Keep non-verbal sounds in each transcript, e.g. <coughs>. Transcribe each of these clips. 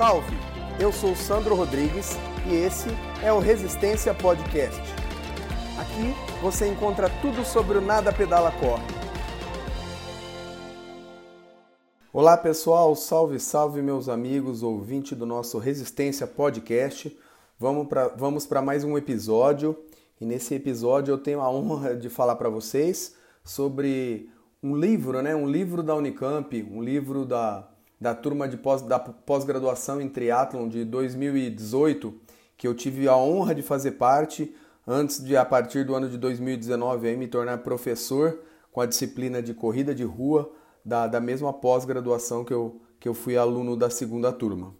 Salve! Eu sou Sandro Rodrigues e esse é o Resistência Podcast. Aqui você encontra tudo sobre o Nada Pedala Corre. Olá pessoal, salve, salve meus amigos, ouvinte do nosso Resistência Podcast. Vamos para vamos mais um episódio e nesse episódio eu tenho a honra de falar para vocês sobre um livro, né? Um livro da Unicamp, um livro da, da turma de pós, da pós-graduação em triatlon de 2018, que eu tive a honra de fazer parte antes de a partir do ano de 2019 aí, me tornar professor com a disciplina de corrida de rua da, da mesma pós-graduação que eu, que eu fui aluno da segunda turma.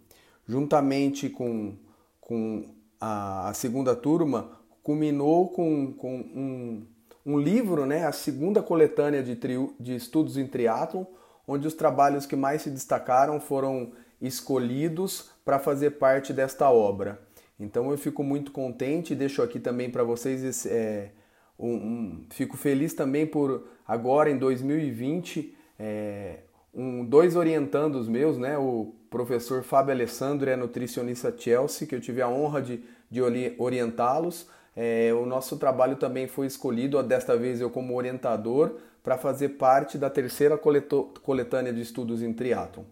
Juntamente com, com a, a segunda turma, culminou com, com um, um livro, né, a segunda coletânea de, tri, de estudos em triatlon, onde os trabalhos que mais se destacaram foram escolhidos para fazer parte desta obra. Então eu fico muito contente e deixo aqui também para vocês esse, é, um, um, fico feliz também por agora em 2020 é, um, dois orientandos meus, né, o professor Fábio Alessandro e a nutricionista Chelsea, que eu tive a honra de, de orientá-los. É, o nosso trabalho também foi escolhido, desta vez eu como orientador, para fazer parte da terceira coletânea de estudos em triatlon.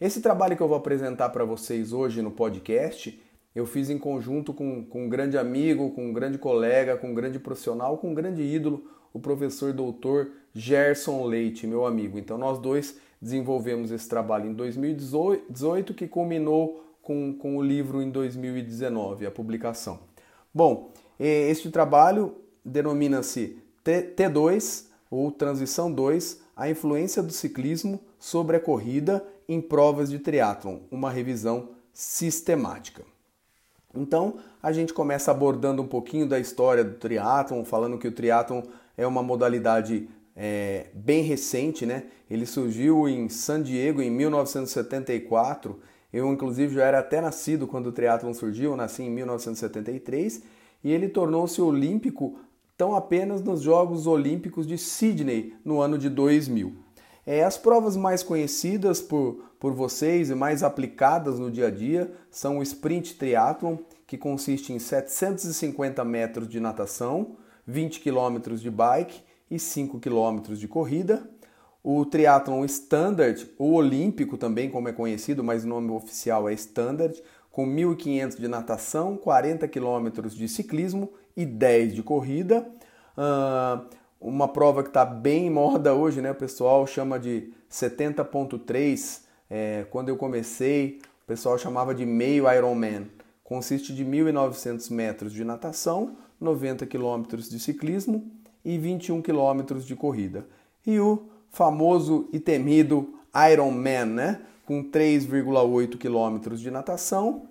Esse trabalho que eu vou apresentar para vocês hoje no podcast, eu fiz em conjunto com, com um grande amigo, com um grande colega, com um grande profissional, com um grande ídolo, o professor doutor Gerson Leite, meu amigo. Então nós dois desenvolvemos esse trabalho em 2018, que culminou com, com o livro em 2019, a publicação. Bom, este trabalho denomina-se T2, ou Transição 2, a influência do ciclismo sobre a corrida em provas de triatlon, uma revisão sistemática. Então, a gente começa abordando um pouquinho da história do triatlon, falando que o triatlon é uma modalidade é, bem recente, né? Ele surgiu em San Diego em 1974. Eu, inclusive, já era até nascido quando o triatlon surgiu, nasci em 1973, e ele tornou-se olímpico tão apenas nos Jogos Olímpicos de Sydney no ano de 2000. É, as provas mais conhecidas por, por vocês e mais aplicadas no dia a dia são o Sprint Triathlon, que consiste em 750 metros de natação, 20 km de bike e 5 km de corrida. O Triathlon Standard, ou Olímpico também, como é conhecido, mas o nome oficial é Standard, com 1.500 de natação, 40 km de ciclismo e 10 de corrida. Uh, uma prova que está bem em moda hoje, né? O pessoal chama de 70.3. É, quando eu comecei, o pessoal chamava de meio Ironman. Consiste de 1.900 metros de natação, 90 km de ciclismo e 21 km de corrida. E o famoso e temido Ironman, né? Com 3,8 km de natação,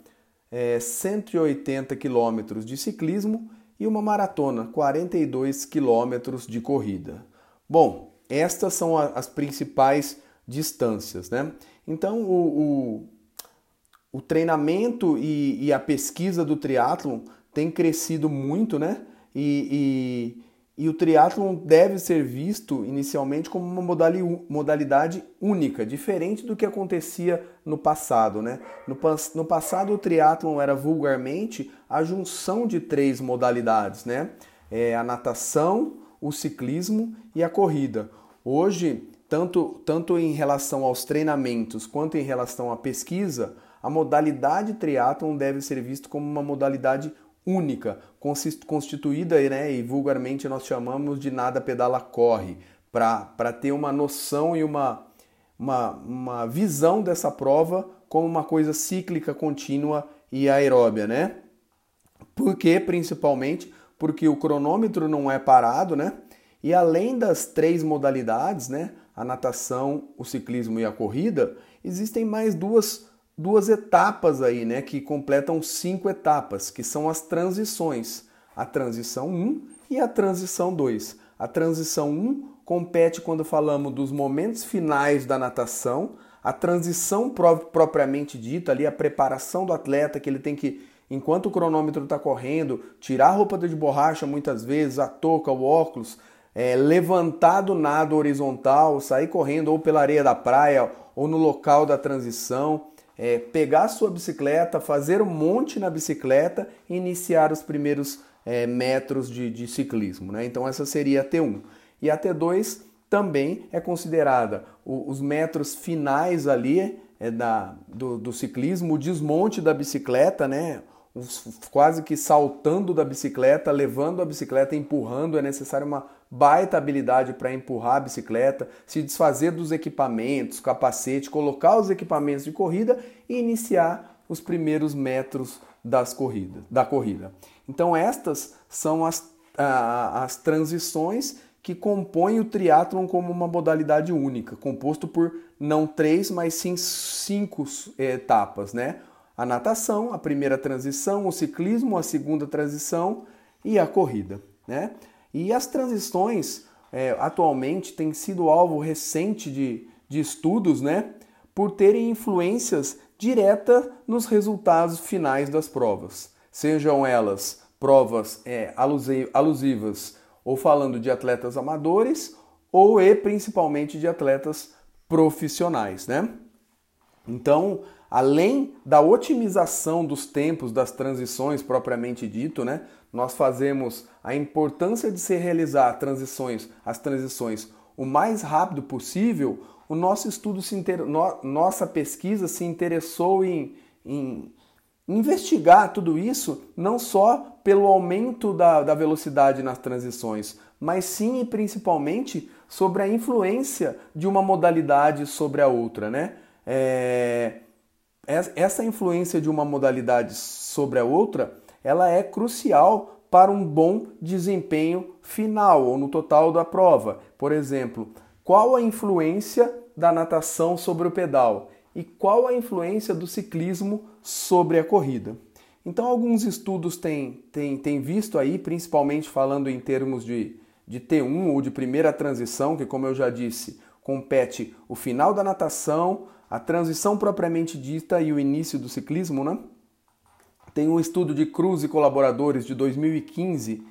é, 180 km de ciclismo e uma maratona, 42 km de corrida. Bom, estas são as principais distâncias, né? Então, o, o, o treinamento e, e, a pesquisa do triatlon tem crescido muito, né? E, e o triatlon deve ser visto inicialmente como uma modalidade única, diferente do que acontecia no passado. Né? No, no passado, o triatlon era vulgarmente a junção de três modalidades, né? É a natação, o ciclismo e a corrida. Hoje, tanto, tanto em relação aos treinamentos quanto em relação à pesquisa, a modalidade triatlon deve ser visto como uma modalidade única, constituída né, e vulgarmente nós chamamos de nada pedala corre, para ter uma noção e uma, uma, uma visão dessa prova como uma coisa cíclica, contínua e aeróbia, né? Por quê? Principalmente porque o cronômetro não é parado, né? E além das três modalidades, né? A natação, o ciclismo e a corrida, existem mais duas duas etapas aí, né, que completam cinco etapas, que são as transições. A transição 1 e a transição 2. A transição 1 compete quando falamos dos momentos finais da natação, a transição propriamente dita ali, a preparação do atleta, que ele tem que, enquanto o cronômetro está correndo, tirar a roupa de borracha muitas vezes, a touca, o óculos, é, levantar do nado horizontal, sair correndo ou pela areia da praia ou no local da transição é pegar a sua bicicleta, fazer um monte na bicicleta e iniciar os primeiros é, metros de, de ciclismo. Né? Então essa seria a T1. E a T2 também é considerada o, os metros finais ali é, da, do, do, ciclismo, o desmonte da bicicleta, né? quase que saltando da bicicleta, levando a bicicleta, empurrando. É necessário uma baita habilidade para empurrar a bicicleta, se desfazer dos equipamentos, capacete, colocar os equipamentos de corrida e iniciar os primeiros metros das corridas, da corrida. Então estas são as, as transições que compõem o triatlon como uma modalidade única, composto por não três, mas sim cinco etapas, né? A natação, a primeira transição, o ciclismo, a segunda transição e a corrida, né? E as transições é, atualmente têm sido alvo recente de, de estudos, né? Por terem influências diretas nos resultados finais das provas, sejam elas provas é, alusivas ou falando de atletas amadores ou e principalmente de atletas profissionais, né? Então, além da otimização dos tempos das transições propriamente dito, né? Nós fazemos a importância de se realizar transições, as transições o mais rápido possível. O nosso estudo se inter... no... nossa pesquisa se interessou em, em investigar tudo isso não só pelo aumento da, da velocidade nas transições, mas sim e principalmente sobre a influência de uma modalidade sobre a outra, né? É, essa influência de uma modalidade sobre a outra, ela é crucial para um bom desempenho final ou no total da prova. Por exemplo, qual a influência da natação sobre o pedal e qual a influência do ciclismo sobre a corrida? Então, alguns estudos têm, têm, têm visto aí, principalmente falando em termos de, de T1 ou de primeira transição, que, como eu já disse, compete o final da natação, a transição propriamente dita e o início do ciclismo, né? Tem um estudo de Cruz e colaboradores de 2015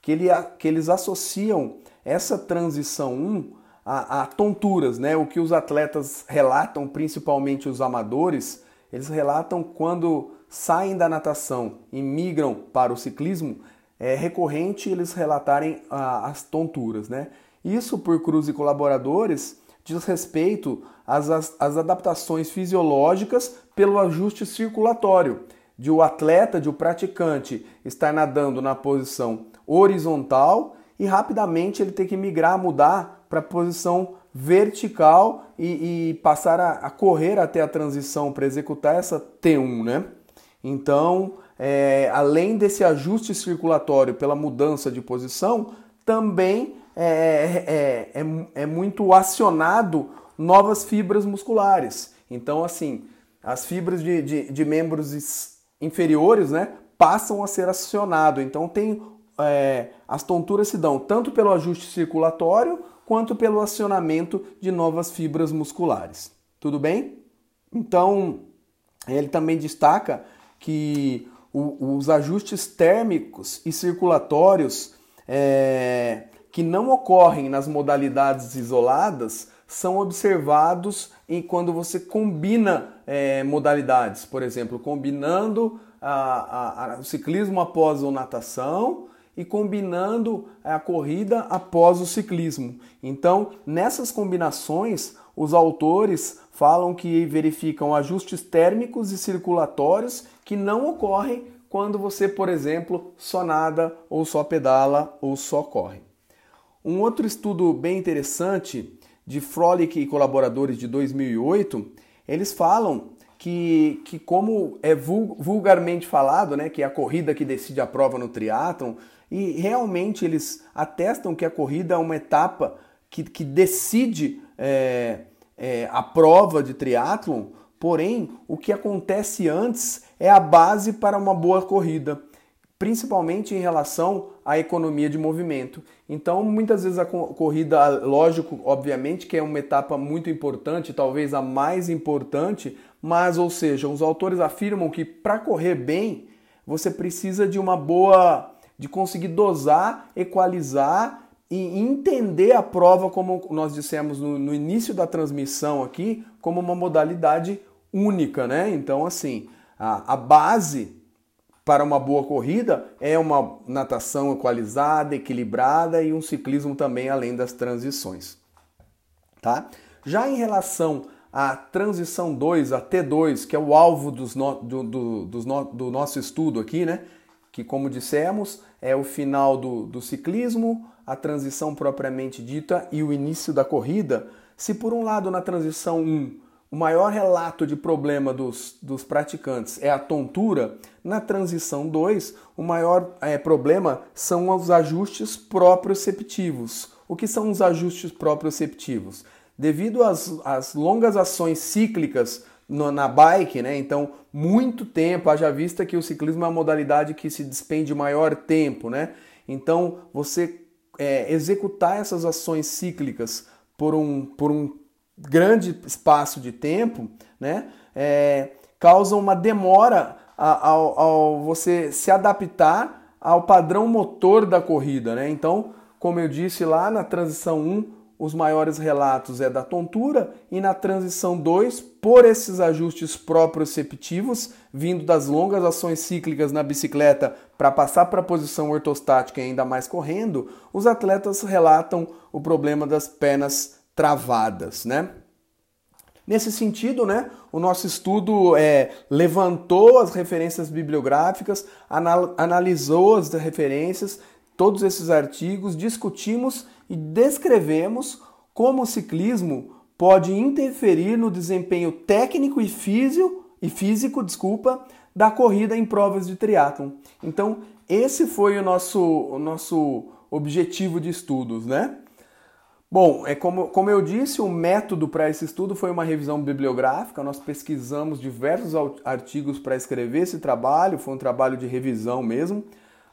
que, ele, que eles associam essa transição 1 a, a tonturas, né? O que os atletas relatam, principalmente os amadores, eles relatam quando saem da natação e migram para o ciclismo, é recorrente eles relatarem ah, as tonturas, né? Isso por Cruz e colaboradores diz respeito às, às adaptações fisiológicas pelo ajuste circulatório, de o atleta, de o praticante estar nadando na posição horizontal e rapidamente ele ter que migrar, mudar para a posição vertical e, e passar a, a, correr até a transição para executar essa T1, né? Então, é, além desse ajuste circulatório pela mudança de posição, também é, é, é, é muito acionado novas fibras musculares. Então, assim, as fibras de, de, de membros inferiores né, passam a ser acionadas. Então, tem é, as tonturas se dão tanto pelo ajuste circulatório quanto pelo acionamento de novas fibras musculares. Tudo bem? Então, ele também destaca que o, os ajustes térmicos e circulatórios é, que não ocorrem nas modalidades isoladas são observados em quando você combina é, modalidades, por exemplo, combinando a, a, a, o ciclismo após a natação e combinando a corrida após o ciclismo. Então, nessas combinações, os autores falam que verificam ajustes térmicos e circulatórios que não ocorrem quando você, por exemplo, só nada ou só pedala ou só corre. Um outro estudo bem interessante de Frolic e colaboradores de 2008, eles falam que, que como é vulgarmente falado, né, que é a corrida que decide a prova no triatlon, e realmente eles atestam que a corrida é uma etapa que, que decide é, é, a prova de triatlon, porém o que acontece antes é a base para uma boa corrida principalmente em relação à economia de movimento. Então, muitas vezes a corrida, lógico, obviamente, que é uma etapa muito importante, talvez a mais importante, mas, ou seja, os autores afirmam que para correr bem, você precisa de uma boa, de conseguir dosar, equalizar e entender a prova, como nós dissemos no, no início da transmissão aqui, como uma modalidade única, né? Então, assim, a, a base para uma boa corrida é uma natação equalizada, equilibrada e um ciclismo também além das transições. Tá? Já em relação à transição 2, a T2, que é o alvo no, do, do, do, nosso estudo aqui, né? que como dissemos é o final do, ciclismo, a transição propriamente dita e o início da corrida. Se por um lado na transição 1 um, o maior relato de problema dos, dos praticantes é a tontura, na transição 2, o maior é, problema são os ajustes proprioceptivos. O que são os ajustes proprioceptivos? Devido às, às longas ações cíclicas no, na bike, né? Então, muito tempo, haja vista que o ciclismo é uma modalidade que se despende maior tempo, né? Então, você é, executar essas ações cíclicas por um, por um grande espaço de tempo, né, é, causam uma demora ao, ao, você se adaptar ao padrão motor da corrida. Né? Então, como eu disse lá na transição 1, os maiores relatos é da tontura e na transição 2, por esses ajustes proprioceptivos, vindo das longas ações cíclicas na bicicleta para passar para a posição ortostática e ainda mais correndo, os atletas relatam o problema das pernas travadas, né? Nesse sentido, né, o nosso estudo é, levantou as referências bibliográficas, anal analisou as referências, todos esses artigos, discutimos e descrevemos como o ciclismo pode interferir no desempenho técnico e físico, e físico desculpa, da corrida em provas de triatlon. Então, esse foi o nosso, o nosso objetivo de estudos, né? Bom, é como, como eu disse, o método para esse estudo foi uma revisão bibliográfica. Nós pesquisamos diversos artigos para escrever esse trabalho, foi um trabalho de revisão mesmo.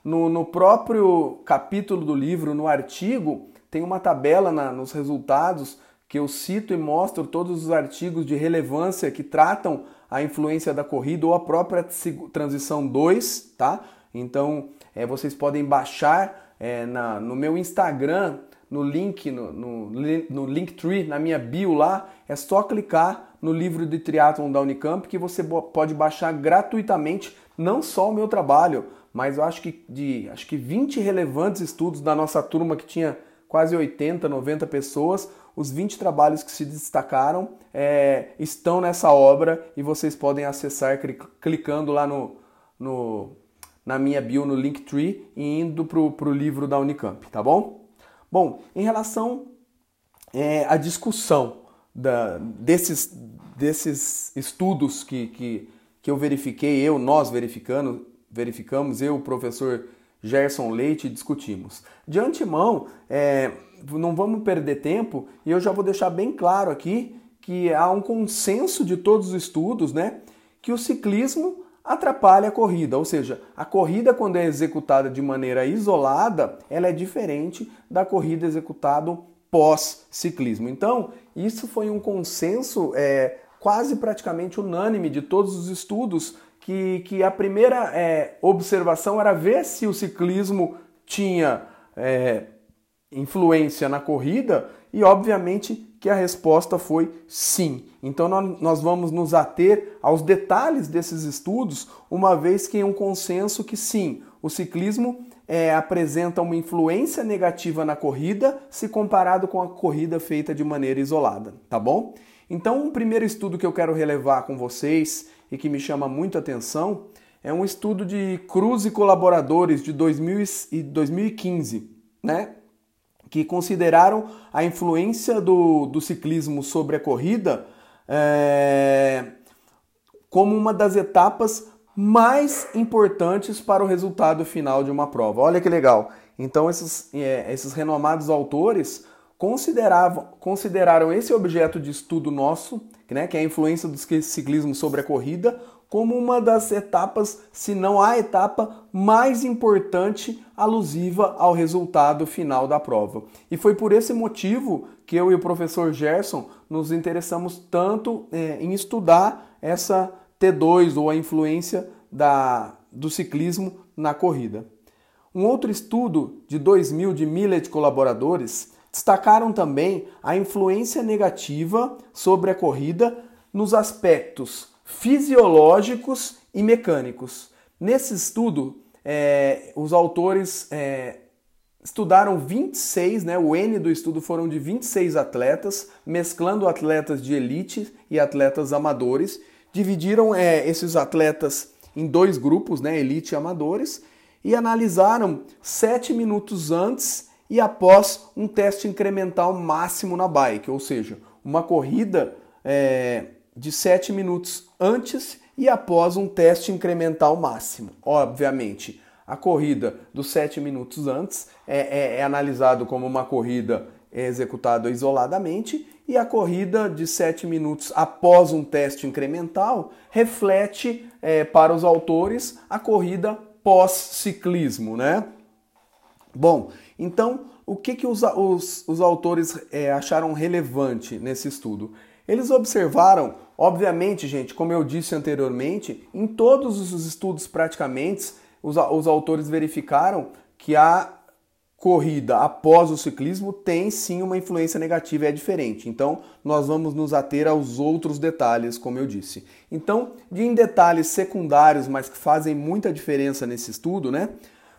No, no próprio capítulo do livro, no artigo, tem uma tabela na, nos resultados que eu cito e mostro todos os artigos de relevância que tratam a influência da corrida ou a própria transição 2, tá? Então, é, vocês podem baixar é, na, no meu Instagram no link, no, no, no Linktree, na minha bio lá, é só clicar no livro de triatlon da Unicamp que você pode baixar gratuitamente não só o meu trabalho, mas eu acho que de acho que 20 relevantes estudos da nossa turma que tinha quase 80, 90 pessoas, os 20 trabalhos que se destacaram é, estão nessa obra e vocês podem acessar clicando lá no, no na minha bio no Linktree e indo para o livro da Unicamp, tá bom? Bom, em relação é, à discussão da, desses, desses estudos que, que, que eu verifiquei, eu, nós verificando, verificamos, eu, o professor Gerson Leite, discutimos. De antemão, é, não vamos perder tempo e eu já vou deixar bem claro aqui que há um consenso de todos os estudos, né, que o ciclismo atrapalha a corrida, ou seja, a corrida quando é executada de maneira isolada, ela é diferente da corrida executada pós-ciclismo. Então, isso foi um consenso é, quase praticamente unânime de todos os estudos que, que a primeira é, observação era ver se o ciclismo tinha é, influência na corrida e, obviamente, que a resposta foi sim. Então nós vamos nos ater aos detalhes desses estudos, uma vez que é um consenso que sim, o ciclismo é, apresenta uma influência negativa na corrida se comparado com a corrida feita de maneira isolada, tá bom? Então, um primeiro estudo que eu quero relevar com vocês e que me chama muito atenção é um estudo de Cruz e colaboradores de 2015, né? Que consideraram a influência do, do ciclismo sobre a corrida é, como uma das etapas mais importantes para o resultado final de uma prova. Olha que legal! Então, esses, é, esses renomados autores consideravam, consideraram esse objeto de estudo nosso, né, que é a influência do ciclismo sobre a corrida, como uma das etapas, se não a etapa mais importante alusiva ao resultado final da prova. E foi por esse motivo que eu e o professor Gerson nos interessamos tanto é, em estudar essa T2 ou a influência da, do ciclismo na corrida. Um outro estudo de 2000 de Millet colaboradores destacaram também a influência negativa sobre a corrida nos aspectos fisiológicos e mecânicos. Nesse estudo, é, os autores é, estudaram 26, né, o N do estudo foram de 26 atletas, mesclando atletas de elite e atletas amadores. Dividiram é, esses atletas em dois grupos, né, elite e amadores, e analisaram sete minutos antes e após um teste incremental máximo na bike, ou seja, uma corrida é, de sete minutos antes e após um teste incremental máximo. Obviamente, a corrida dos sete minutos antes é, é, é analisado como uma corrida executada isoladamente e a corrida de 7 minutos após um teste incremental reflete é, para os autores a corrida pós-ciclismo, né? Bom, então o que, que os, os, os autores é, acharam relevante nesse estudo? Eles observaram, obviamente, gente, como eu disse anteriormente, em todos os estudos praticamente, os, os autores verificaram que a corrida após o ciclismo tem sim uma influência negativa, é diferente. Então, nós vamos nos ater aos outros detalhes, como eu disse. Então, de em detalhes secundários, mas que fazem muita diferença nesse estudo, né?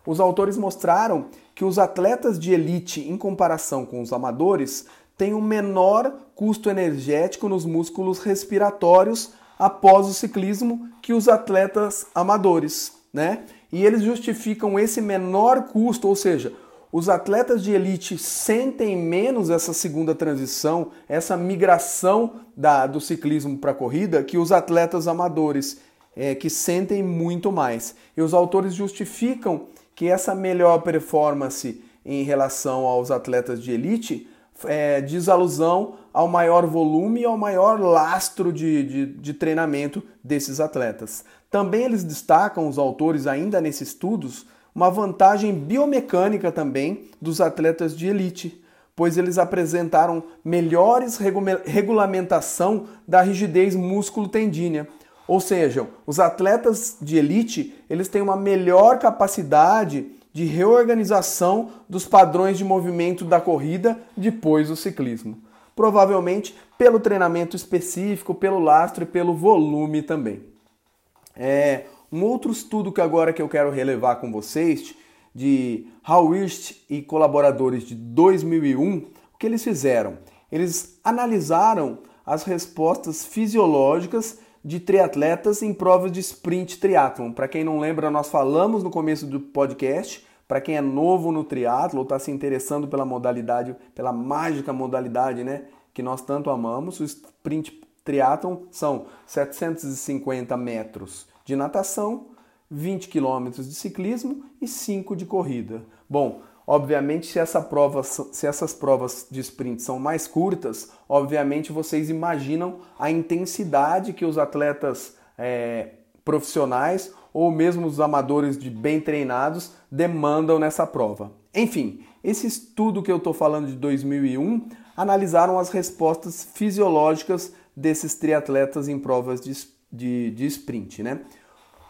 Os autores mostraram que os atletas de elite, em comparação com os amadores, têm um menor custo energético nos músculos respiratórios após o ciclismo que os atletas amadores, né? E eles justificam esse menor custo, ou seja, os atletas de elite sentem menos essa segunda transição, essa migração da, do ciclismo para a corrida, que os atletas amadores, é, que sentem muito mais. E os autores justificam que essa melhor performance em relação aos atletas de elite é, diz alusão ao maior volume e ao maior lastro de, de, de treinamento desses atletas. Também eles destacam, os autores, ainda nesses estudos, uma vantagem biomecânica também dos atletas de elite, pois eles apresentaram melhores regulamentação da rigidez músculo-tendínea. Ou seja, os atletas de elite, eles têm uma melhor capacidade de reorganização dos padrões de movimento da corrida depois do ciclismo. Provavelmente pelo treinamento específico, pelo lastro e pelo volume também. É, um outro estudo que agora que eu quero relevar com vocês, de Howirst e colaboradores de 2001, o que eles fizeram? Eles analisaram as respostas fisiológicas de triatletas em provas de sprint triatlon. Para quem não lembra, nós falamos no começo do podcast. Para quem é novo no triatlo, está se interessando pela modalidade, pela mágica modalidade, né, que nós tanto amamos, o sprint triatlon são 750 metros de natação, 20 quilômetros de ciclismo e 5 de corrida. Bom, obviamente se, essa prova, se essas provas de sprint são mais curtas, obviamente vocês imaginam a intensidade que os atletas é, profissionais ou mesmo os amadores de bem treinados demandam nessa prova. Enfim, esse estudo que eu estou falando de 2001 analisaram as respostas fisiológicas desses triatletas em provas de, de, de sprint, né?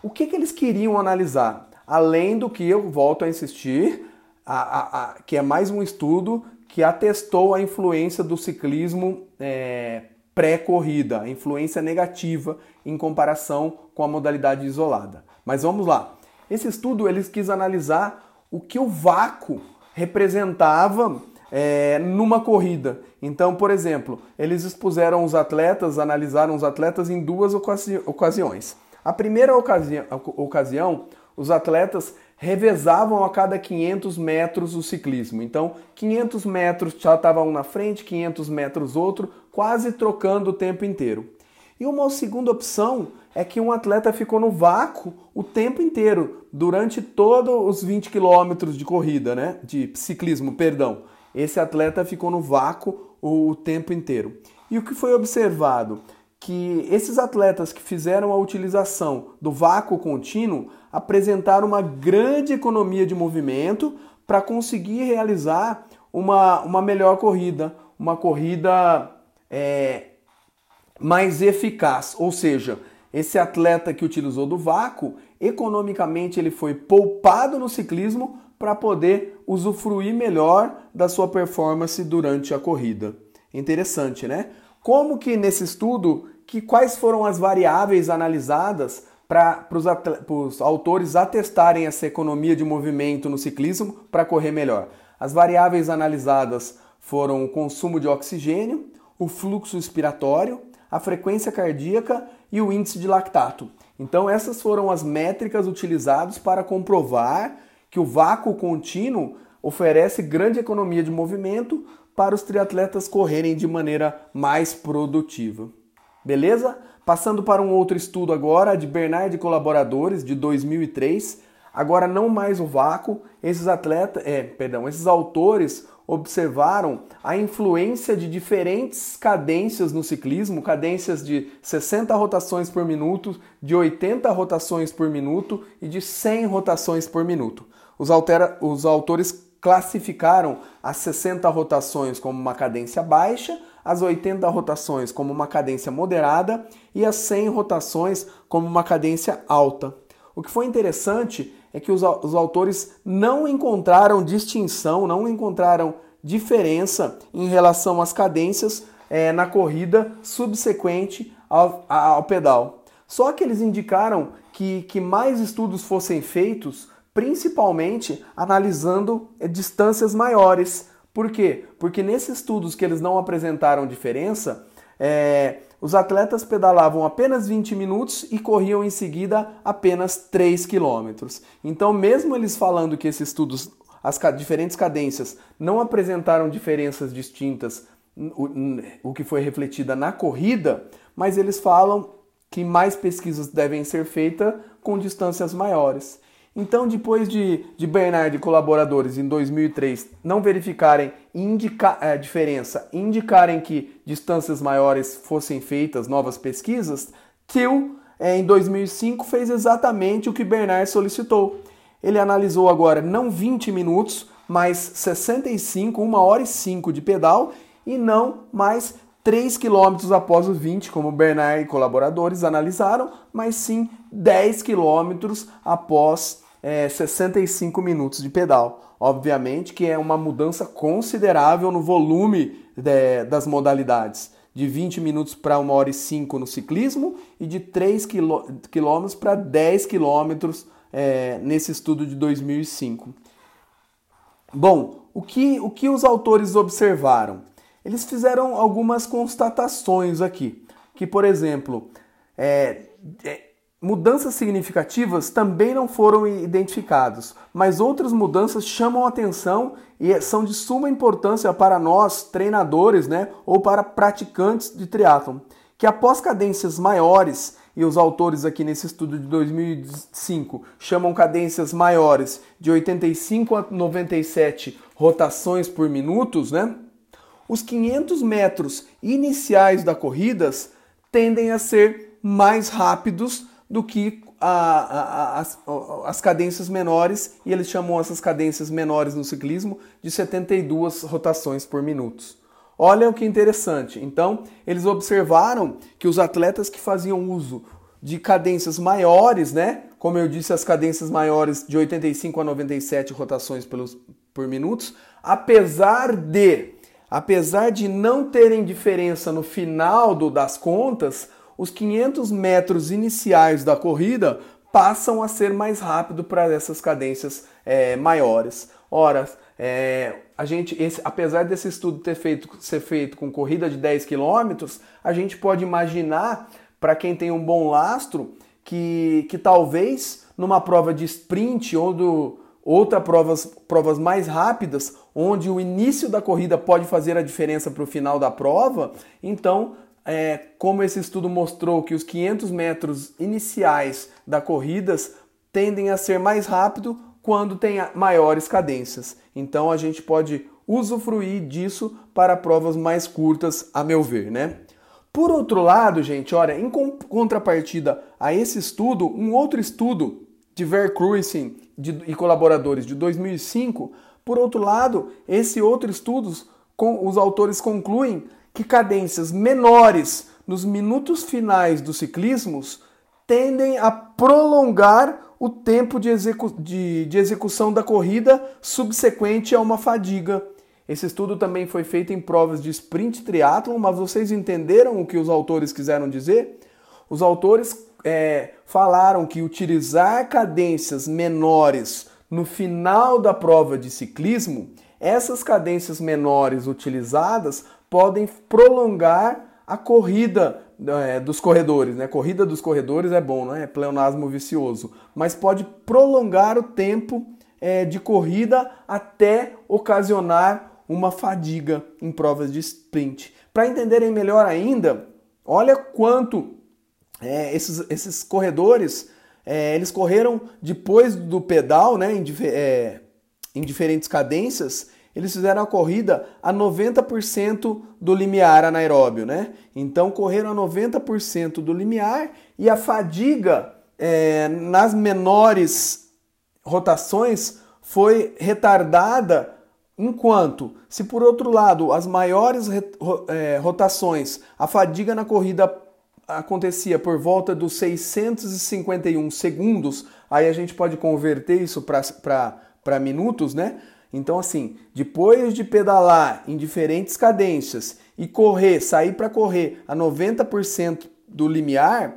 O que, que eles queriam analisar? Além do que eu volto a insistir, a, a, a, que é mais um estudo que atestou a influência do ciclismo é, pré-corrida, influência negativa em comparação com a modalidade isolada. Mas vamos lá. Esse estudo eles quis analisar o que o vácuo representava é, numa corrida. Então, por exemplo, eles expuseram os atletas, analisaram os atletas em duas ocasi ocasiões. A primeira ocasião, ocasião, os atletas revezavam a cada 500 metros o ciclismo. Então, 500 metros já estava um na frente, 500 metros outro, quase trocando o tempo inteiro. E uma segunda opção é que um atleta ficou no vácuo o tempo inteiro, durante todos os 20 quilômetros de corrida, né? De ciclismo, perdão. Esse atleta ficou no vácuo o tempo inteiro. E o que foi observado? que esses atletas que fizeram a utilização do vácuo contínuo apresentaram uma grande economia de movimento para conseguir realizar uma, uma melhor corrida, uma corrida é, mais eficaz. Ou seja, esse atleta que utilizou do vácuo, economicamente ele foi poupado no ciclismo para poder usufruir melhor da sua performance durante a corrida. Interessante, né? Como que nesse estudo que quais foram as variáveis analisadas para os autores atestarem essa economia de movimento no ciclismo para correr melhor. As variáveis analisadas foram o consumo de oxigênio, o fluxo expiratório, a frequência cardíaca e o índice de lactato. Então, essas foram as métricas utilizadas para comprovar que o vácuo contínuo oferece grande economia de movimento para os triatletas correrem de maneira mais produtiva. Beleza? Passando para um outro estudo agora, de Bernard e colaboradores, de 2003. Agora não mais o vácuo, esses atletas, é, perdão, esses autores observaram a influência de diferentes cadências no ciclismo, cadências de 60 rotações por minuto, de 80 rotações por minuto e de 100 rotações por minuto. Os, altera, os autores classificaram as 60 rotações como uma cadência baixa, as 80 rotações como uma cadência moderada e as 100 rotações como uma cadência alta. O que foi interessante é que os, os autores não encontraram distinção, não encontraram diferença em relação às cadências é, na corrida subsequente ao, ao pedal. Só que eles indicaram que, que mais estudos fossem feitos, principalmente analisando é, distâncias maiores. Por quê? Porque nesses estudos que eles não apresentaram diferença, é, os atletas pedalavam apenas 20 minutos e corriam em seguida apenas 3 quilômetros. Então, mesmo eles falando que esses estudos, as diferentes cadências, não apresentaram diferenças distintas, o, o que foi refletida na corrida, mas eles falam que mais pesquisas devem ser feitas com distâncias maiores. Então, depois de, de Bernard e colaboradores em 2003 não verificarem indica, é, diferença, indicarem que distâncias maiores fossem feitas novas pesquisas, Till, é, em 2005, fez exatamente o que Bernard solicitou. Ele analisou agora não 20 minutos, mas 65, 1 hora e 5 de pedal e não mais 3 km após os 20, como Bernard e colaboradores analisaram, mas sim 10 km após é, 65 minutos de pedal. Obviamente que é uma mudança considerável no volume de, das modalidades. De 20 minutos para 1 hora e 5 no ciclismo e de 3 quilômetros para 10 quilômetros é, nesse estudo de 2005. Bom, o que, o que os autores observaram? Eles fizeram algumas constatações aqui. Que, por exemplo, é, é Mudanças significativas também não foram identificadas, mas outras mudanças chamam atenção e são de suma importância para nós, treinadores, né, ou para praticantes de triatlon, que após cadências maiores, e os autores aqui nesse estudo de 2005 chamam cadências maiores de 85 a 97 rotações por minutos, né? Os 500 metros iniciais da corrida tendem a ser mais rápidos do que a, a, as, as cadências menores, e eles chamam essas cadências menores no ciclismo de 72 rotações por minuto. Olha o que interessante. Então, eles observaram que os atletas que faziam uso de cadências maiores, né? Como eu disse, as cadências maiores de 85 a 97 rotações pelos, por minutos, apesar de apesar de não terem diferença no final do, das contas, os 500 metros iniciais da corrida passam a ser mais rápido para essas cadências é, maiores. Ora, é, a gente, esse, apesar desse estudo ter feito, ser feito com corrida de 10 km, a gente pode imaginar, para quem tem um bom lastro, que, que talvez numa prova de sprint ou do, outra provas, provas mais rápidas, onde o início da corrida pode fazer a diferença para o final da prova, então é, como esse estudo mostrou que os 500 metros iniciais da corridas tendem a ser mais rápido quando tem maiores cadências. Então a gente pode usufruir disso para provas mais curtas, a meu ver, né? Por outro lado, gente, olha, em contrapartida a esse estudo, um outro estudo de Vercruisen e colaboradores de 2005, por outro lado, esse outro estudo, com, os autores concluem que cadências menores nos minutos finais dos ciclismos tendem a prolongar o tempo de, execu de, de execução da corrida subsequente a uma fadiga. Esse estudo também foi feito em provas de sprint triathlon, mas vocês entenderam o que os autores quiseram dizer? Os autores é, falaram que utilizar cadências menores no final da prova de ciclismo, essas cadências menores utilizadas podem prolongar a corrida é, dos corredores, né? Corrida dos corredores é bom, não é pleonasmo vicioso, mas pode prolongar o tempo é, de corrida até ocasionar uma fadiga em provas de sprint. Para entenderem melhor ainda, olha quanto é, esses, esses corredores é, eles correram depois do pedal, né, em, é, em diferentes cadências, eles fizeram a corrida a 90% do limiar anaeróbio, né? Então correram a 90% do limiar e a fadiga é, nas menores rotações foi retardada enquanto, se por outro lado as maiores é, rotações, a fadiga na corrida acontecia por volta dos 651 segundos, aí a gente pode converter isso para minutos, né? Então, assim, depois de pedalar em diferentes cadências e correr, sair para correr a 90% do limiar,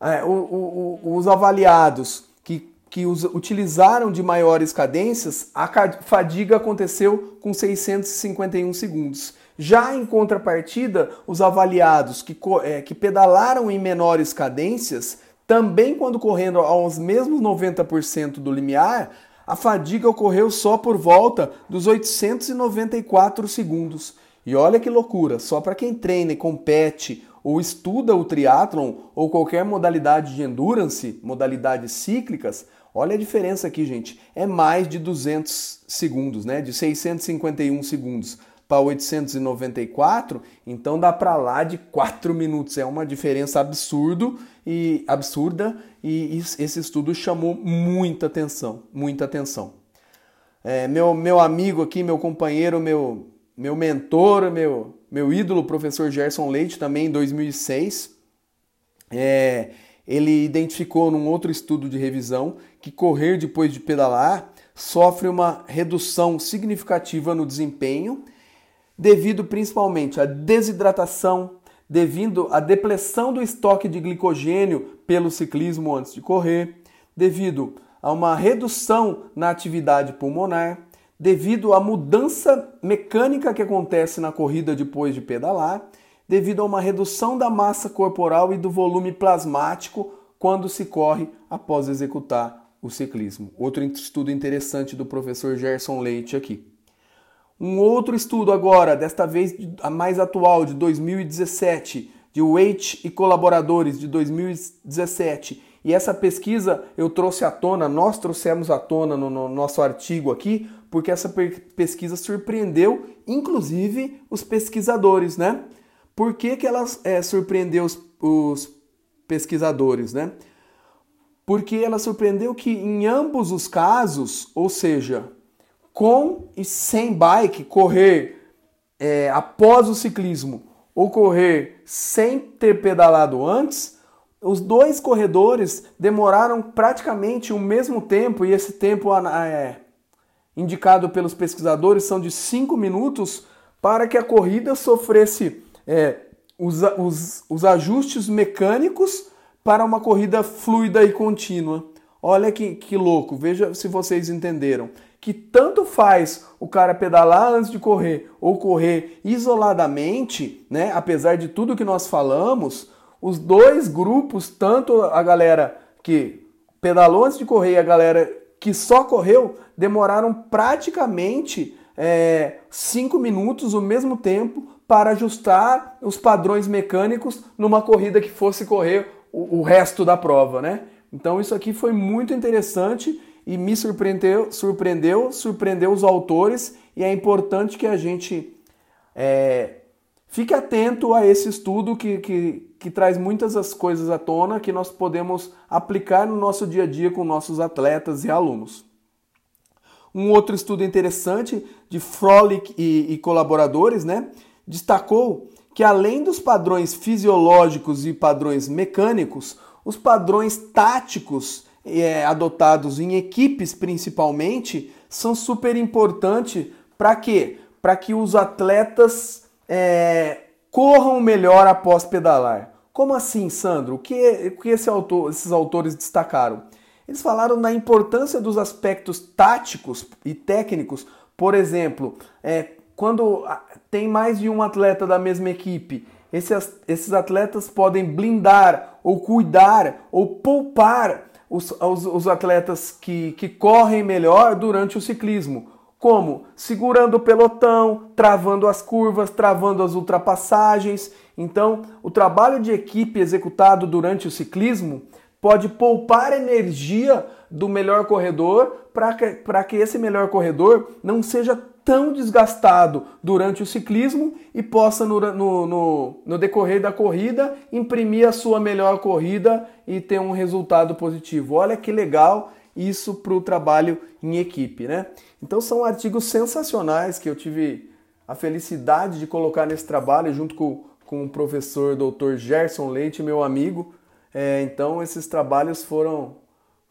é, o, o, os avaliados que, que utilizaram de maiores cadências, a fadiga aconteceu com 651 segundos. Já em contrapartida, os avaliados que, é, que pedalaram em menores cadências, também quando correndo aos mesmos 90% do limiar, a fadiga ocorreu só por volta dos 894 segundos. E olha que loucura, só para quem treina e compete ou estuda o triatlon ou qualquer modalidade de endurance, modalidades cíclicas, olha a diferença aqui, gente. É mais de 200 segundos, né? De 651 segundos para 894, então dá para lá de 4 minutos. É uma diferença absurdo e absurda e esse estudo chamou muita atenção, muita atenção. É, meu, meu amigo aqui, meu companheiro, meu, meu mentor, meu, meu ídolo, professor Gerson Leite, também em 2006, é, ele identificou num outro estudo de revisão que correr depois de pedalar sofre uma redução significativa no desempenho devido principalmente à desidratação, devido à depressão do estoque de glicogênio pelo ciclismo antes de correr, devido a uma redução na atividade pulmonar, devido à mudança mecânica que acontece na corrida depois de pedalar, devido a uma redução da massa corporal e do volume plasmático quando se corre após executar o ciclismo. Outro estudo interessante do professor Gerson Leite aqui. Um outro estudo agora, desta vez a mais atual, de 2017, de Waite e colaboradores de 2017. E essa pesquisa eu trouxe à tona, nós trouxemos à tona no, no nosso artigo aqui, porque essa pesquisa surpreendeu, inclusive, os pesquisadores, né? Por que, que ela é, surpreendeu os, os pesquisadores, né? Porque ela surpreendeu que em ambos os casos, ou seja, com e sem bike, correr é, após o ciclismo ou correr sem ter pedalado antes, os dois corredores demoraram praticamente o mesmo tempo, e esse tempo é, indicado pelos pesquisadores são de 5 minutos para que a corrida sofresse é, os, os, os ajustes mecânicos para uma corrida fluida e contínua. Olha que, que louco, veja se vocês entenderam que tanto faz o cara pedalar antes de correr ou correr isoladamente, né? Apesar de tudo que nós falamos, os dois grupos, tanto a galera que pedalou antes de correr e a galera que só correu, demoraram praticamente é, cinco minutos, o mesmo tempo, para ajustar os padrões mecânicos numa corrida que fosse correr o, o resto da prova, né? Então isso aqui foi muito interessante e me surpreendeu, surpreendeu, surpreendeu os autores e é importante que a gente é, fique atento a esse estudo que, que, que traz muitas das coisas à tona que nós podemos aplicar no nosso dia a dia com nossos atletas e alunos. Um outro estudo interessante de Frolic e, e colaboradores né, destacou que além dos padrões fisiológicos e padrões mecânicos, os padrões táticos é, adotados em equipes principalmente são super importantes para quê? para que os atletas é, corram melhor após pedalar. Como assim, Sandro? O que, o que esse autor, esses autores destacaram? Eles falaram da importância dos aspectos táticos e técnicos, por exemplo, é, quando tem mais de um atleta da mesma equipe, esses, esses atletas podem blindar ou cuidar ou poupar os, os, os atletas que, que correm melhor durante o ciclismo. Como? Segurando o pelotão, travando as curvas, travando as ultrapassagens. Então, o trabalho de equipe executado durante o ciclismo pode poupar energia do melhor corredor para que, que esse melhor corredor não seja tão desgastado durante o ciclismo e possa, no, no, no, no, decorrer da corrida, imprimir a sua melhor corrida e ter um resultado positivo. Olha que legal isso para o trabalho em equipe, né? Então são artigos sensacionais que eu tive a felicidade de colocar nesse trabalho junto com, com o professor Dr. Gerson Leite, meu amigo. É, então esses trabalhos foram,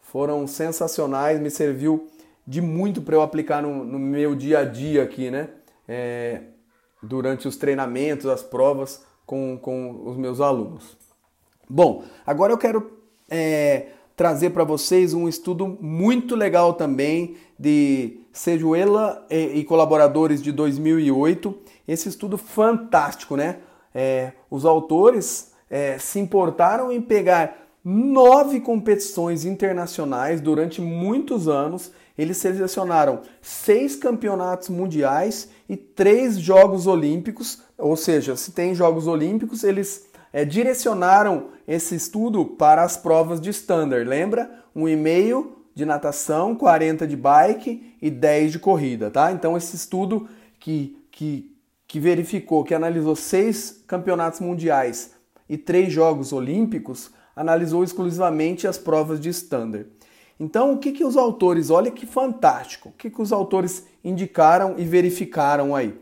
foram sensacionais, me serviu de muito para eu aplicar no, no, meu dia a dia aqui, né? É, durante os treinamentos, as provas com, com os meus alunos. Bom, agora eu quero é, trazer para vocês um estudo muito legal também de Sejuela e, colaboradores de 2008. Esse estudo fantástico, né? É, os autores é, se importaram em pegar nove competições internacionais durante muitos anos eles selecionaram seis campeonatos mundiais e três Jogos Olímpicos, ou seja, se tem Jogos Olímpicos, eles é, direcionaram esse estudo para as provas de standard. Lembra? Um e meio de natação, 40 de bike e 10 de corrida, tá? Então esse estudo que, que, que verificou, que analisou seis campeonatos mundiais e três Jogos Olímpicos, analisou exclusivamente as provas de standard. Então, o que, que os autores, olha que fantástico, o que, que os autores indicaram e verificaram aí?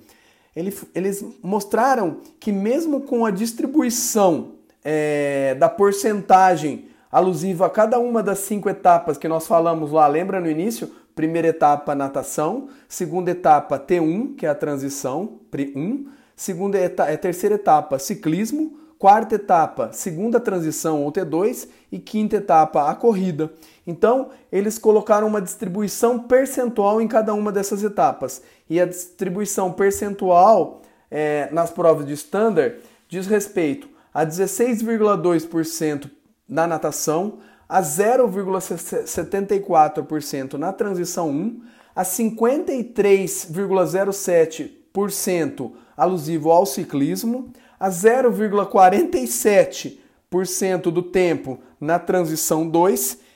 Eles, mostraram que, mesmo com a distribuição é, da porcentagem alusiva a cada uma das cinco etapas que nós falamos lá, lembra no início? Primeira etapa, natação. Segunda etapa, T1, que é a transição, PRI1. Segunda etapa, é, terceira etapa, ciclismo quarta etapa, segunda transição ou T2 e quinta etapa, a corrida. Então, eles colocaram uma distribuição percentual em cada uma dessas etapas. E a distribuição percentual é, nas provas de standard diz respeito a 16,2% na natação, a 0,74% na transição 1, a 53,07% alusivo ao ciclismo, a 0,47% do tempo na transição 2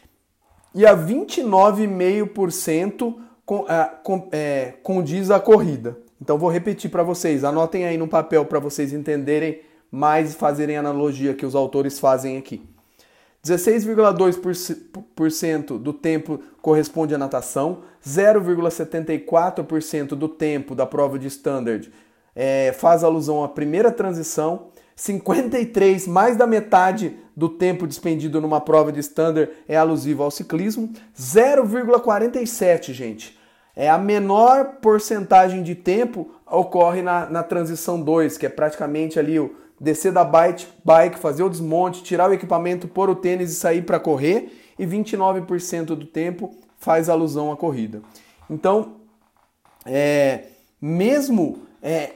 e a 29,5% com, com, é, condiz a corrida. Então vou repetir para vocês, anotem aí no papel para vocês entenderem mais e fazerem a analogia que os autores fazem aqui. 16,2% do tempo corresponde à natação, 0,74% do tempo da prova de standard é, faz alusão à primeira transição, 53, mais da metade do tempo despendido numa prova de standard é alusivo ao ciclismo, 0,47, gente. É a menor porcentagem de tempo ocorre na, na transição 2, que é praticamente ali o descer da bike, bike, fazer o desmonte, tirar o equipamento, pôr o tênis e sair para correr, e 29% do tempo faz alusão à corrida. Então, é, mesmo é,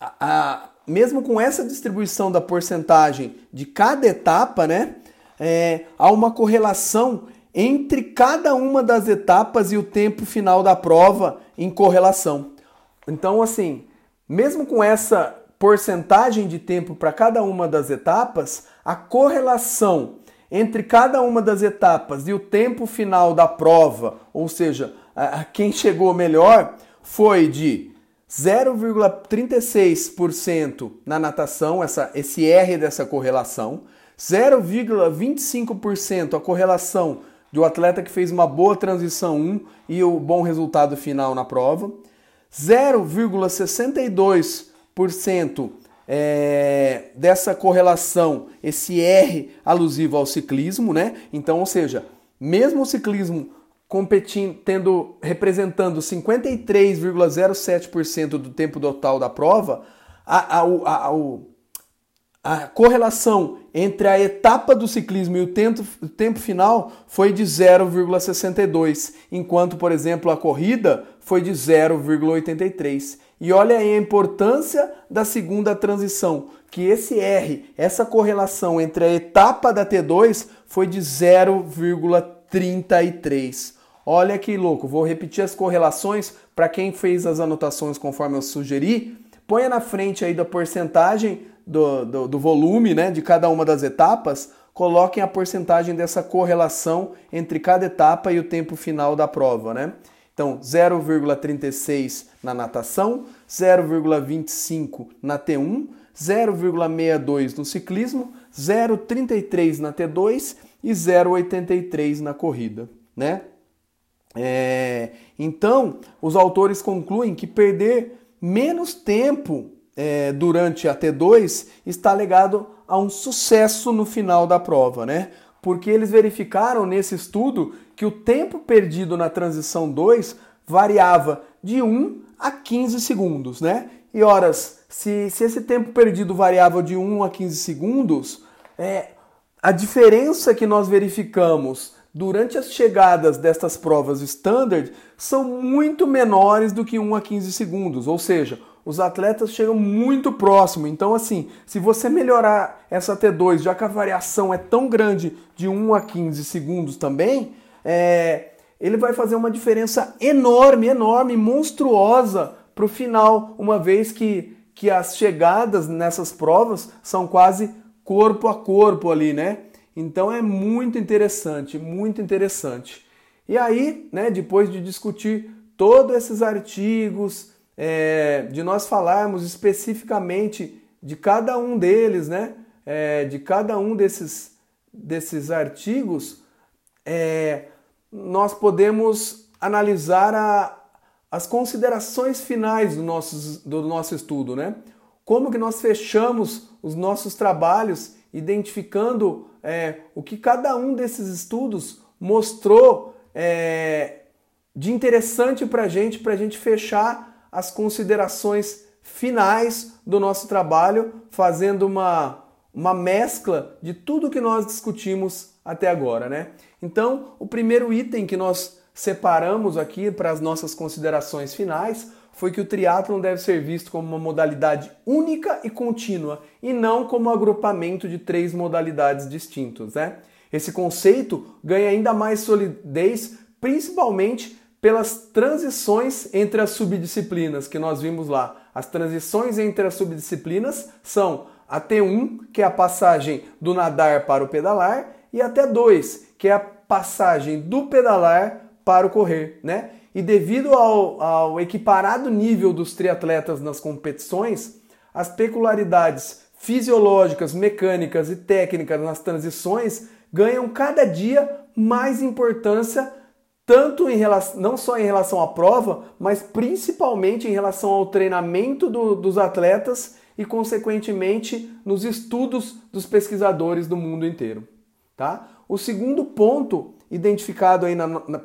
a, a, mesmo com essa distribuição da porcentagem de cada etapa, né, é, há uma correlação entre cada uma das etapas e o tempo final da prova em correlação. Então, assim, mesmo com essa porcentagem de tempo para cada uma das etapas, a correlação entre cada uma das etapas e o tempo final da prova, ou seja, a, a quem chegou melhor, foi de 0,36% na natação, essa, esse R dessa correlação, 0,25% a correlação do atleta que fez uma boa transição 1 e o bom resultado final na prova, 0,62% é, dessa correlação, esse R alusivo ao ciclismo, né? Então, ou seja, mesmo o ciclismo competindo, tendo representando 53,07% do tempo total da prova, a, a, a, a, correlação entre a etapa do ciclismo e o tempo, o tempo final foi de 0,62, enquanto, por exemplo, a corrida foi de 0,83. E olha aí a importância da segunda transição, que esse R, essa correlação entre a etapa da T2 foi de 0,33. Olha que louco, vou repetir as correlações para quem fez as anotações conforme eu sugeri. Ponha na frente aí da porcentagem do, do, do volume né, de cada uma das etapas, coloquem a porcentagem dessa correlação entre cada etapa e o tempo final da prova. Né? Então, 0,36 na natação, 0,25 na T1, 0,62 no ciclismo, 0,33 na T2 e 0,83 na corrida, né? É, então, os autores concluem que perder menos tempo é, durante a T2 está ligado a um sucesso no final da prova, né? Porque eles verificaram nesse estudo que o tempo perdido na transição 2 variava de 1 a 15 segundos, né? E horas, se, se esse tempo perdido variava de 1 a 15 segundos, é, a diferença que nós verificamos durante as chegadas destas provas standard são muito menores do que 1 a 15 segundos, ou seja, os atletas chegam muito próximo. Então, assim, se você melhorar essa T2, já que a variação é tão grande de 1 a 15 segundos também, é, ele vai fazer uma diferença enorme, enorme, monstruosa para o final, uma vez que, que as chegadas nessas provas são quase corpo a corpo ali, né? Então é muito interessante, muito interessante. E aí, né, depois de discutir todos esses artigos, é, de nós falarmos especificamente de cada um deles, né, é, de cada um desses, desses artigos, é, nós podemos analisar a, as considerações finais do nosso, do nosso estudo, né? Como que nós fechamos os nossos trabalhos identificando é, o que cada um desses estudos mostrou é, de interessante para a gente, para a gente fechar as considerações finais do nosso trabalho, fazendo uma, uma mescla de tudo que nós discutimos até agora, né? Então, o primeiro item que nós separamos aqui para as nossas considerações finais foi que o triatlon deve ser visto como uma modalidade única e contínua e não como um agrupamento de três modalidades distintas. Né? Esse conceito ganha ainda mais solidez, principalmente pelas transições entre as subdisciplinas que nós vimos lá. As transições entre as subdisciplinas são a T1, que é a passagem do nadar para o pedalar, e a T2, que é a passagem do pedalar para o correr, né? E devido ao, ao equiparado nível dos triatletas nas competições, as peculiaridades fisiológicas, mecânicas e técnicas nas transições ganham cada dia mais importância, tanto em relação, não só em relação à prova, mas principalmente em relação ao treinamento do, dos atletas e, consequentemente, nos estudos dos pesquisadores do mundo inteiro. Tá? O segundo ponto identificado aí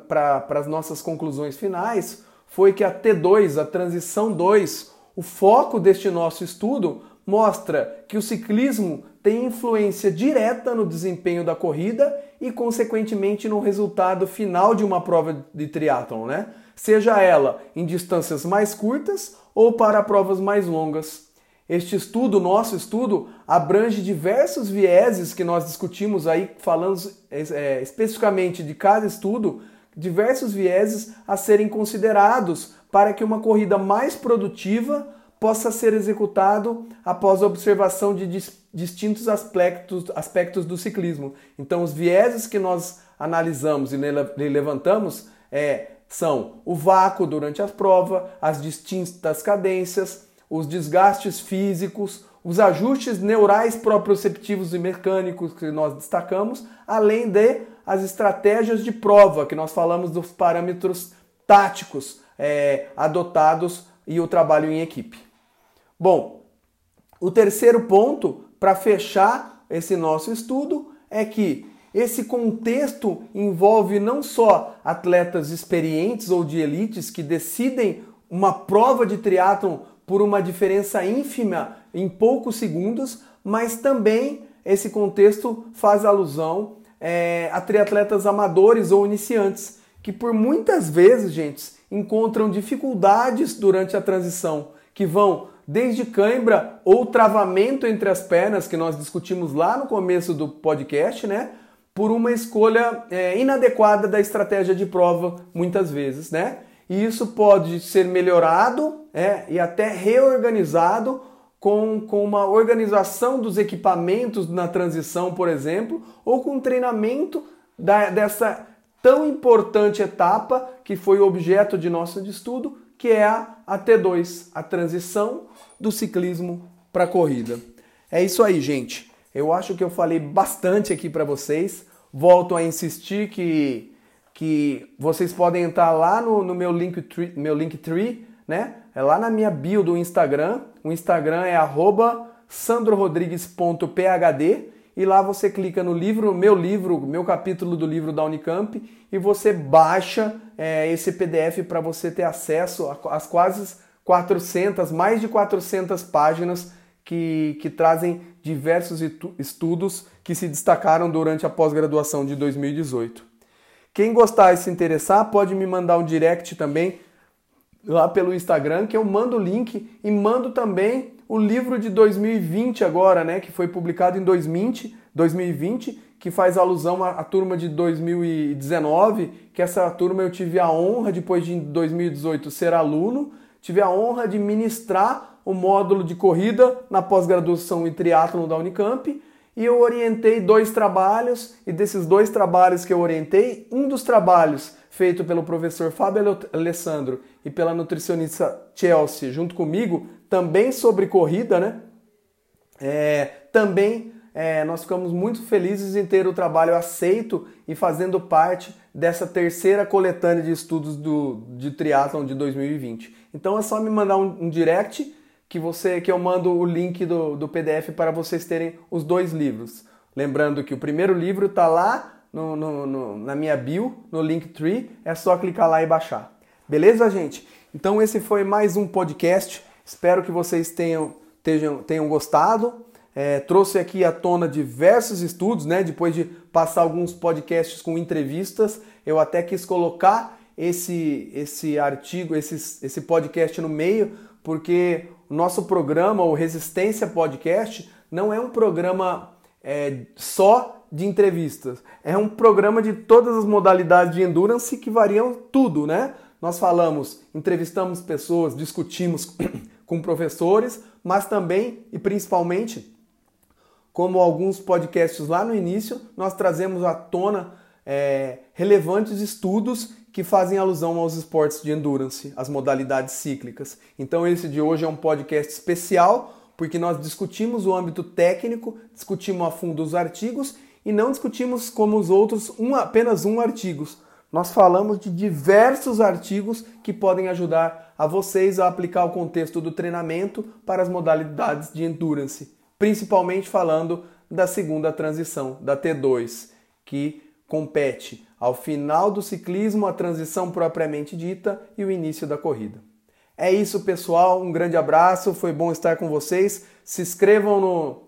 para as nossas conclusões finais foi que a T2, a transição 2, o foco deste nosso estudo mostra que o ciclismo tem influência direta no desempenho da corrida e, consequentemente, no resultado final de uma prova de triatlon, né? Seja ela em distâncias mais curtas ou para provas mais longas. Este estudo, nosso estudo, abrange diversos vieses que nós discutimos aí, falando é, especificamente de cada estudo, diversos vieses a serem considerados para que uma corrida mais produtiva possa ser executado após a observação de dis distintos aspectos, aspectos do ciclismo. Então, os vieses que nós analisamos e levantamos é, são o vácuo durante a prova, as distintas cadências, os desgastes físicos, os ajustes neurais proprioceptivos e mecânicos que nós destacamos, além de as estratégias de prova, que nós falamos dos parâmetros táticos é, adotados e o trabalho em equipe. Bom, o terceiro ponto para fechar esse nosso estudo é que esse contexto envolve não só atletas experientes ou de elites que decidem uma prova de triatlon por uma diferença ínfima em poucos segundos, mas também esse contexto faz alusão é, a triatletas amadores ou iniciantes, que por muitas vezes, gente, encontram dificuldades durante a transição, que vão desde cãibra ou travamento entre as pernas, que nós discutimos lá no começo do podcast, né? Por uma escolha é, inadequada da estratégia de prova, muitas vezes, né? E isso pode ser melhorado é, e até reorganizado com, com uma organização dos equipamentos na transição, por exemplo, ou com treinamento da, dessa tão importante etapa que foi objeto de nosso estudo, que é a, a T2, a transição do ciclismo para a corrida. É isso aí, gente. Eu acho que eu falei bastante aqui para vocês. Volto a insistir que, que vocês podem entrar lá no, no meu Linktree, meu Linktree, né? É lá na minha bio do Instagram. O Instagram é sandrorodrigues.phd e lá você clica no livro, meu livro, meu capítulo do livro da Unicamp e você baixa é, esse PDF para você ter acesso às quase 400, mais de 400 páginas que, que trazem diversos estudos que se destacaram durante a pós-graduação de 2018. Quem gostar e se interessar pode me mandar um direct também lá pelo Instagram, que eu mando o link e mando também o livro de 2020 agora, né, que foi publicado em 2020, 2020 que faz alusão à, à, turma de 2019, que essa turma eu tive a honra, depois de 2018, ser aluno, tive a honra de ministrar o módulo de corrida na pós-graduação em triatlon da Unicamp, e eu orientei dois trabalhos, e desses dois trabalhos que eu orientei, um dos trabalhos feito pelo professor Fábio Alessandro e pela nutricionista Chelsea, junto comigo, também sobre corrida, né? É, também é, nós ficamos muito felizes em ter o trabalho aceito e fazendo parte dessa terceira coletânea de estudos do, de triatlon de 2020. Então é só me mandar um, um direct que você que eu mando o link do, do PDF para vocês terem os dois livros. Lembrando que o primeiro livro está lá no, no, no, na minha bio, no Linktree, é só clicar lá e baixar. Beleza, gente? Então esse foi mais um podcast. Espero que vocês tenham, tenham, tenham gostado. É, trouxe aqui à tona diversos estudos, né? Depois de passar alguns podcasts com entrevistas, eu até quis colocar esse, esse artigo, esse, esse podcast no meio, porque o nosso programa, o Resistência Podcast, não é um programa é, só de entrevistas. É um programa de todas as modalidades de endurance que variam tudo, né? Nós falamos, entrevistamos pessoas, discutimos <coughs> com professores, mas também e principalmente, como alguns podcasts lá no início, nós trazemos à tona é, relevantes estudos que fazem alusão aos esportes de endurance, as modalidades cíclicas. Então, esse de hoje é um podcast especial porque nós discutimos o âmbito técnico, discutimos a fundo os artigos e não discutimos como os outros um, apenas um artigo. Nós falamos de diversos artigos que podem ajudar a vocês a aplicar o contexto do treinamento para as modalidades de endurance, principalmente falando da segunda transição, da T2, que compete ao final do ciclismo, a transição propriamente dita e o início da corrida. É isso, pessoal. Um grande abraço. Foi bom estar com vocês. Se inscrevam no,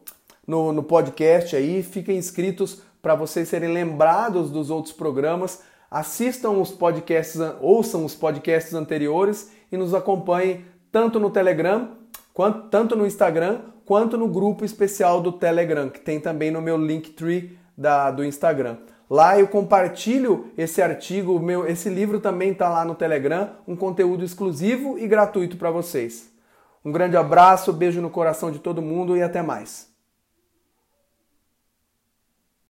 no, no podcast aí, fiquem inscritos para vocês serem lembrados dos outros programas. Assistam os podcasts, ouçam os podcasts anteriores e nos acompanhem tanto no Telegram, quanto, tanto no Instagram, quanto no grupo especial do Telegram, que tem também no meu Linktree da, do Instagram. Lá eu compartilho esse artigo, meu, esse livro também está lá no Telegram, um conteúdo exclusivo e gratuito para vocês. Um grande abraço, beijo no coração de todo mundo e até mais.